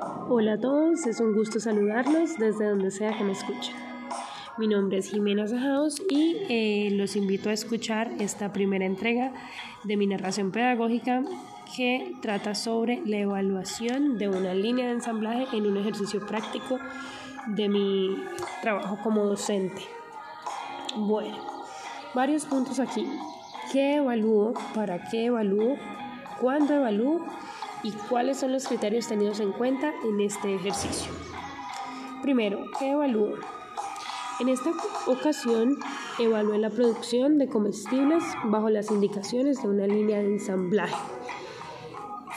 Hola a todos, es un gusto saludarlos desde donde sea que me escuchen. Mi nombre es Jimena Zajados y eh, los invito a escuchar esta primera entrega de mi narración pedagógica que trata sobre la evaluación de una línea de ensamblaje en un ejercicio práctico de mi trabajo como docente. Bueno, varios puntos aquí. ¿Qué evalúo? ¿Para qué evalúo? ¿Cuándo evalúo? Y cuáles son los criterios tenidos en cuenta en este ejercicio. Primero, ¿qué evalúo? En esta ocasión evalué la producción de comestibles bajo las indicaciones de una línea de ensamblaje.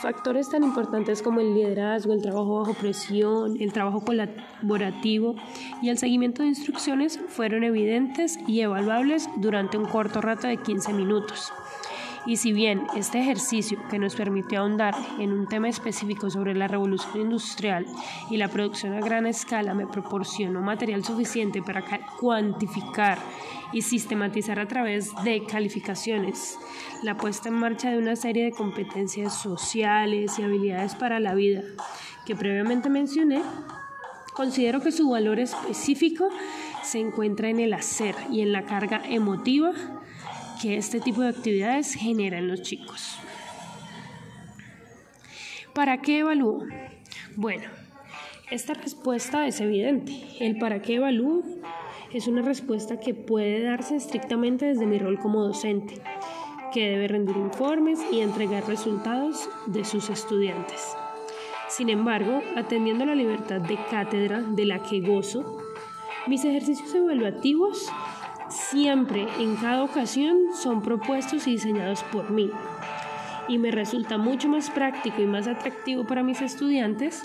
Factores tan importantes como el liderazgo, el trabajo bajo presión, el trabajo colaborativo y el seguimiento de instrucciones fueron evidentes y evaluables durante un corto rato de 15 minutos. Y si bien este ejercicio que nos permitió ahondar en un tema específico sobre la revolución industrial y la producción a gran escala me proporcionó material suficiente para cuantificar y sistematizar a través de calificaciones la puesta en marcha de una serie de competencias sociales y habilidades para la vida que previamente mencioné, considero que su valor específico se encuentra en el hacer y en la carga emotiva que este tipo de actividades genera en los chicos. ¿Para qué evalúo? Bueno, esta respuesta es evidente. El para qué evalúo es una respuesta que puede darse estrictamente desde mi rol como docente, que debe rendir informes y entregar resultados de sus estudiantes. Sin embargo, atendiendo a la libertad de cátedra de la que gozo, mis ejercicios evaluativos siempre, en cada ocasión, son propuestos y diseñados por mí. Y me resulta mucho más práctico y más atractivo para mis estudiantes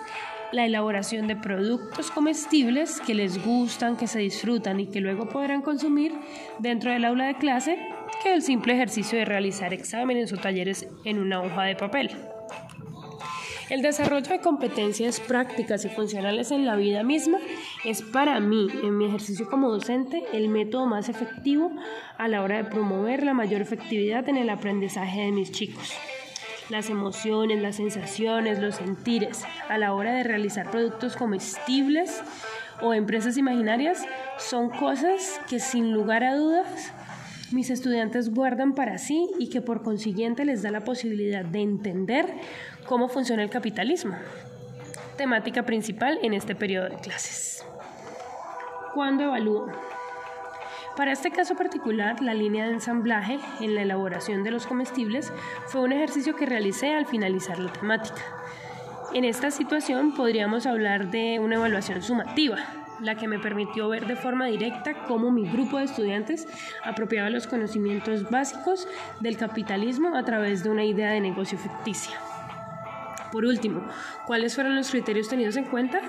la elaboración de productos comestibles que les gustan, que se disfrutan y que luego podrán consumir dentro del aula de clase que el simple ejercicio de realizar exámenes o talleres en una hoja de papel. El desarrollo de competencias prácticas y funcionales en la vida misma es para mí, en mi ejercicio como docente, el método más efectivo a la hora de promover la mayor efectividad en el aprendizaje de mis chicos. Las emociones, las sensaciones, los sentires a la hora de realizar productos comestibles o empresas imaginarias son cosas que sin lugar a dudas mis estudiantes guardan para sí y que por consiguiente les da la posibilidad de entender cómo funciona el capitalismo, temática principal en este periodo de clases. ¿Cuándo evalúo? Para este caso particular, la línea de ensamblaje en la elaboración de los comestibles fue un ejercicio que realicé al finalizar la temática. En esta situación podríamos hablar de una evaluación sumativa, la que me permitió ver de forma directa cómo mi grupo de estudiantes apropiaba los conocimientos básicos del capitalismo a través de una idea de negocio ficticia. Por último, ¿cuáles fueron los criterios tenidos en cuenta?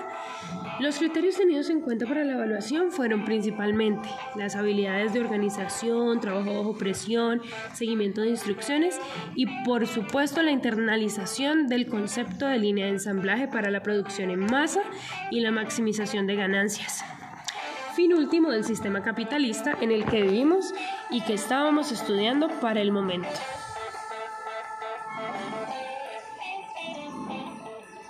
Los criterios tenidos en cuenta para la evaluación fueron principalmente las habilidades de organización, trabajo bajo presión, seguimiento de instrucciones y por supuesto la internalización del concepto de línea de ensamblaje para la producción en masa y la maximización de ganancias. Fin último del sistema capitalista en el que vivimos y que estábamos estudiando para el momento.